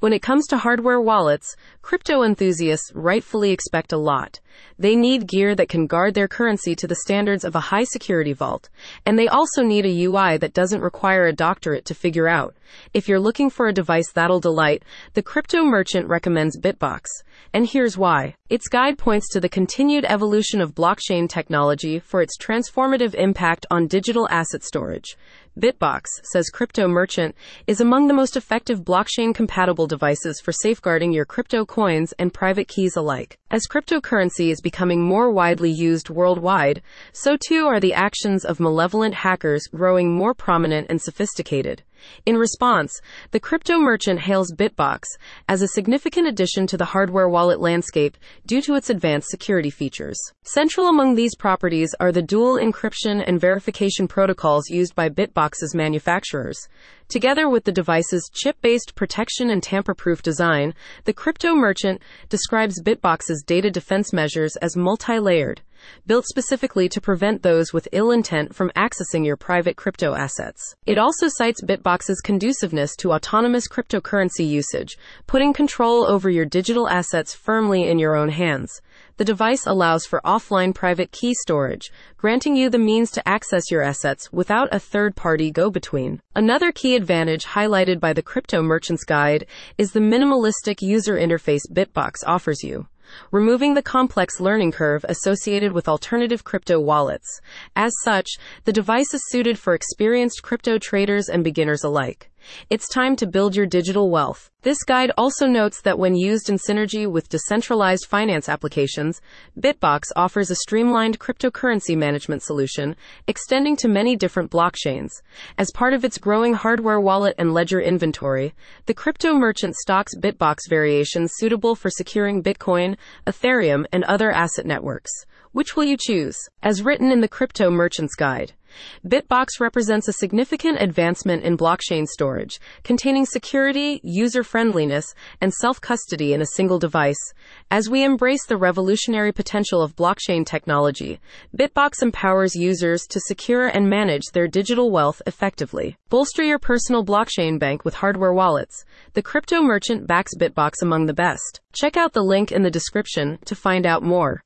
When it comes to hardware wallets, crypto enthusiasts rightfully expect a lot. They need gear that can guard their currency to the standards of a high security vault, and they also need a UI that doesn't require a doctorate to figure out. If you're looking for a device that'll delight, the crypto merchant recommends Bitbox. And here's why. Its guide points to the continued evolution of blockchain technology for its transformative impact on digital asset storage. Bitbox, says Crypto Merchant, is among the most effective blockchain compatible devices for safeguarding your crypto coins and private keys alike. As cryptocurrency is becoming more widely used worldwide, so too are the actions of malevolent hackers growing more prominent and sophisticated. In response, the crypto merchant hails Bitbox as a significant addition to the hardware wallet landscape due to its advanced security features. Central among these properties are the dual encryption and verification protocols used by Bitbox's manufacturers. Together with the device's chip based protection and tamper proof design, the crypto merchant describes Bitbox's data defense measures as multi layered, built specifically to prevent those with ill intent from accessing your private crypto assets. It also cites Bitbox's conduciveness to autonomous cryptocurrency usage, putting control over your digital assets firmly in your own hands. The device allows for offline private key storage, granting you the means to access your assets without a third party go between. Another key advantage highlighted by the Crypto Merchant's Guide is the minimalistic user interface Bitbox offers you removing the complex learning curve associated with alternative crypto wallets. As such, the device is suited for experienced crypto traders and beginners alike. It's time to build your digital wealth. This guide also notes that when used in synergy with decentralized finance applications, Bitbox offers a streamlined cryptocurrency management solution, extending to many different blockchains. As part of its growing hardware wallet and ledger inventory, the crypto merchant stocks Bitbox variations suitable for securing Bitcoin, Ethereum, and other asset networks. Which will you choose? As written in the Crypto Merchant's Guide, Bitbox represents a significant advancement in blockchain storage, containing security, user friendliness, and self custody in a single device. As we embrace the revolutionary potential of blockchain technology, Bitbox empowers users to secure and manage their digital wealth effectively. Bolster your personal blockchain bank with hardware wallets. The crypto merchant backs Bitbox among the best. Check out the link in the description to find out more.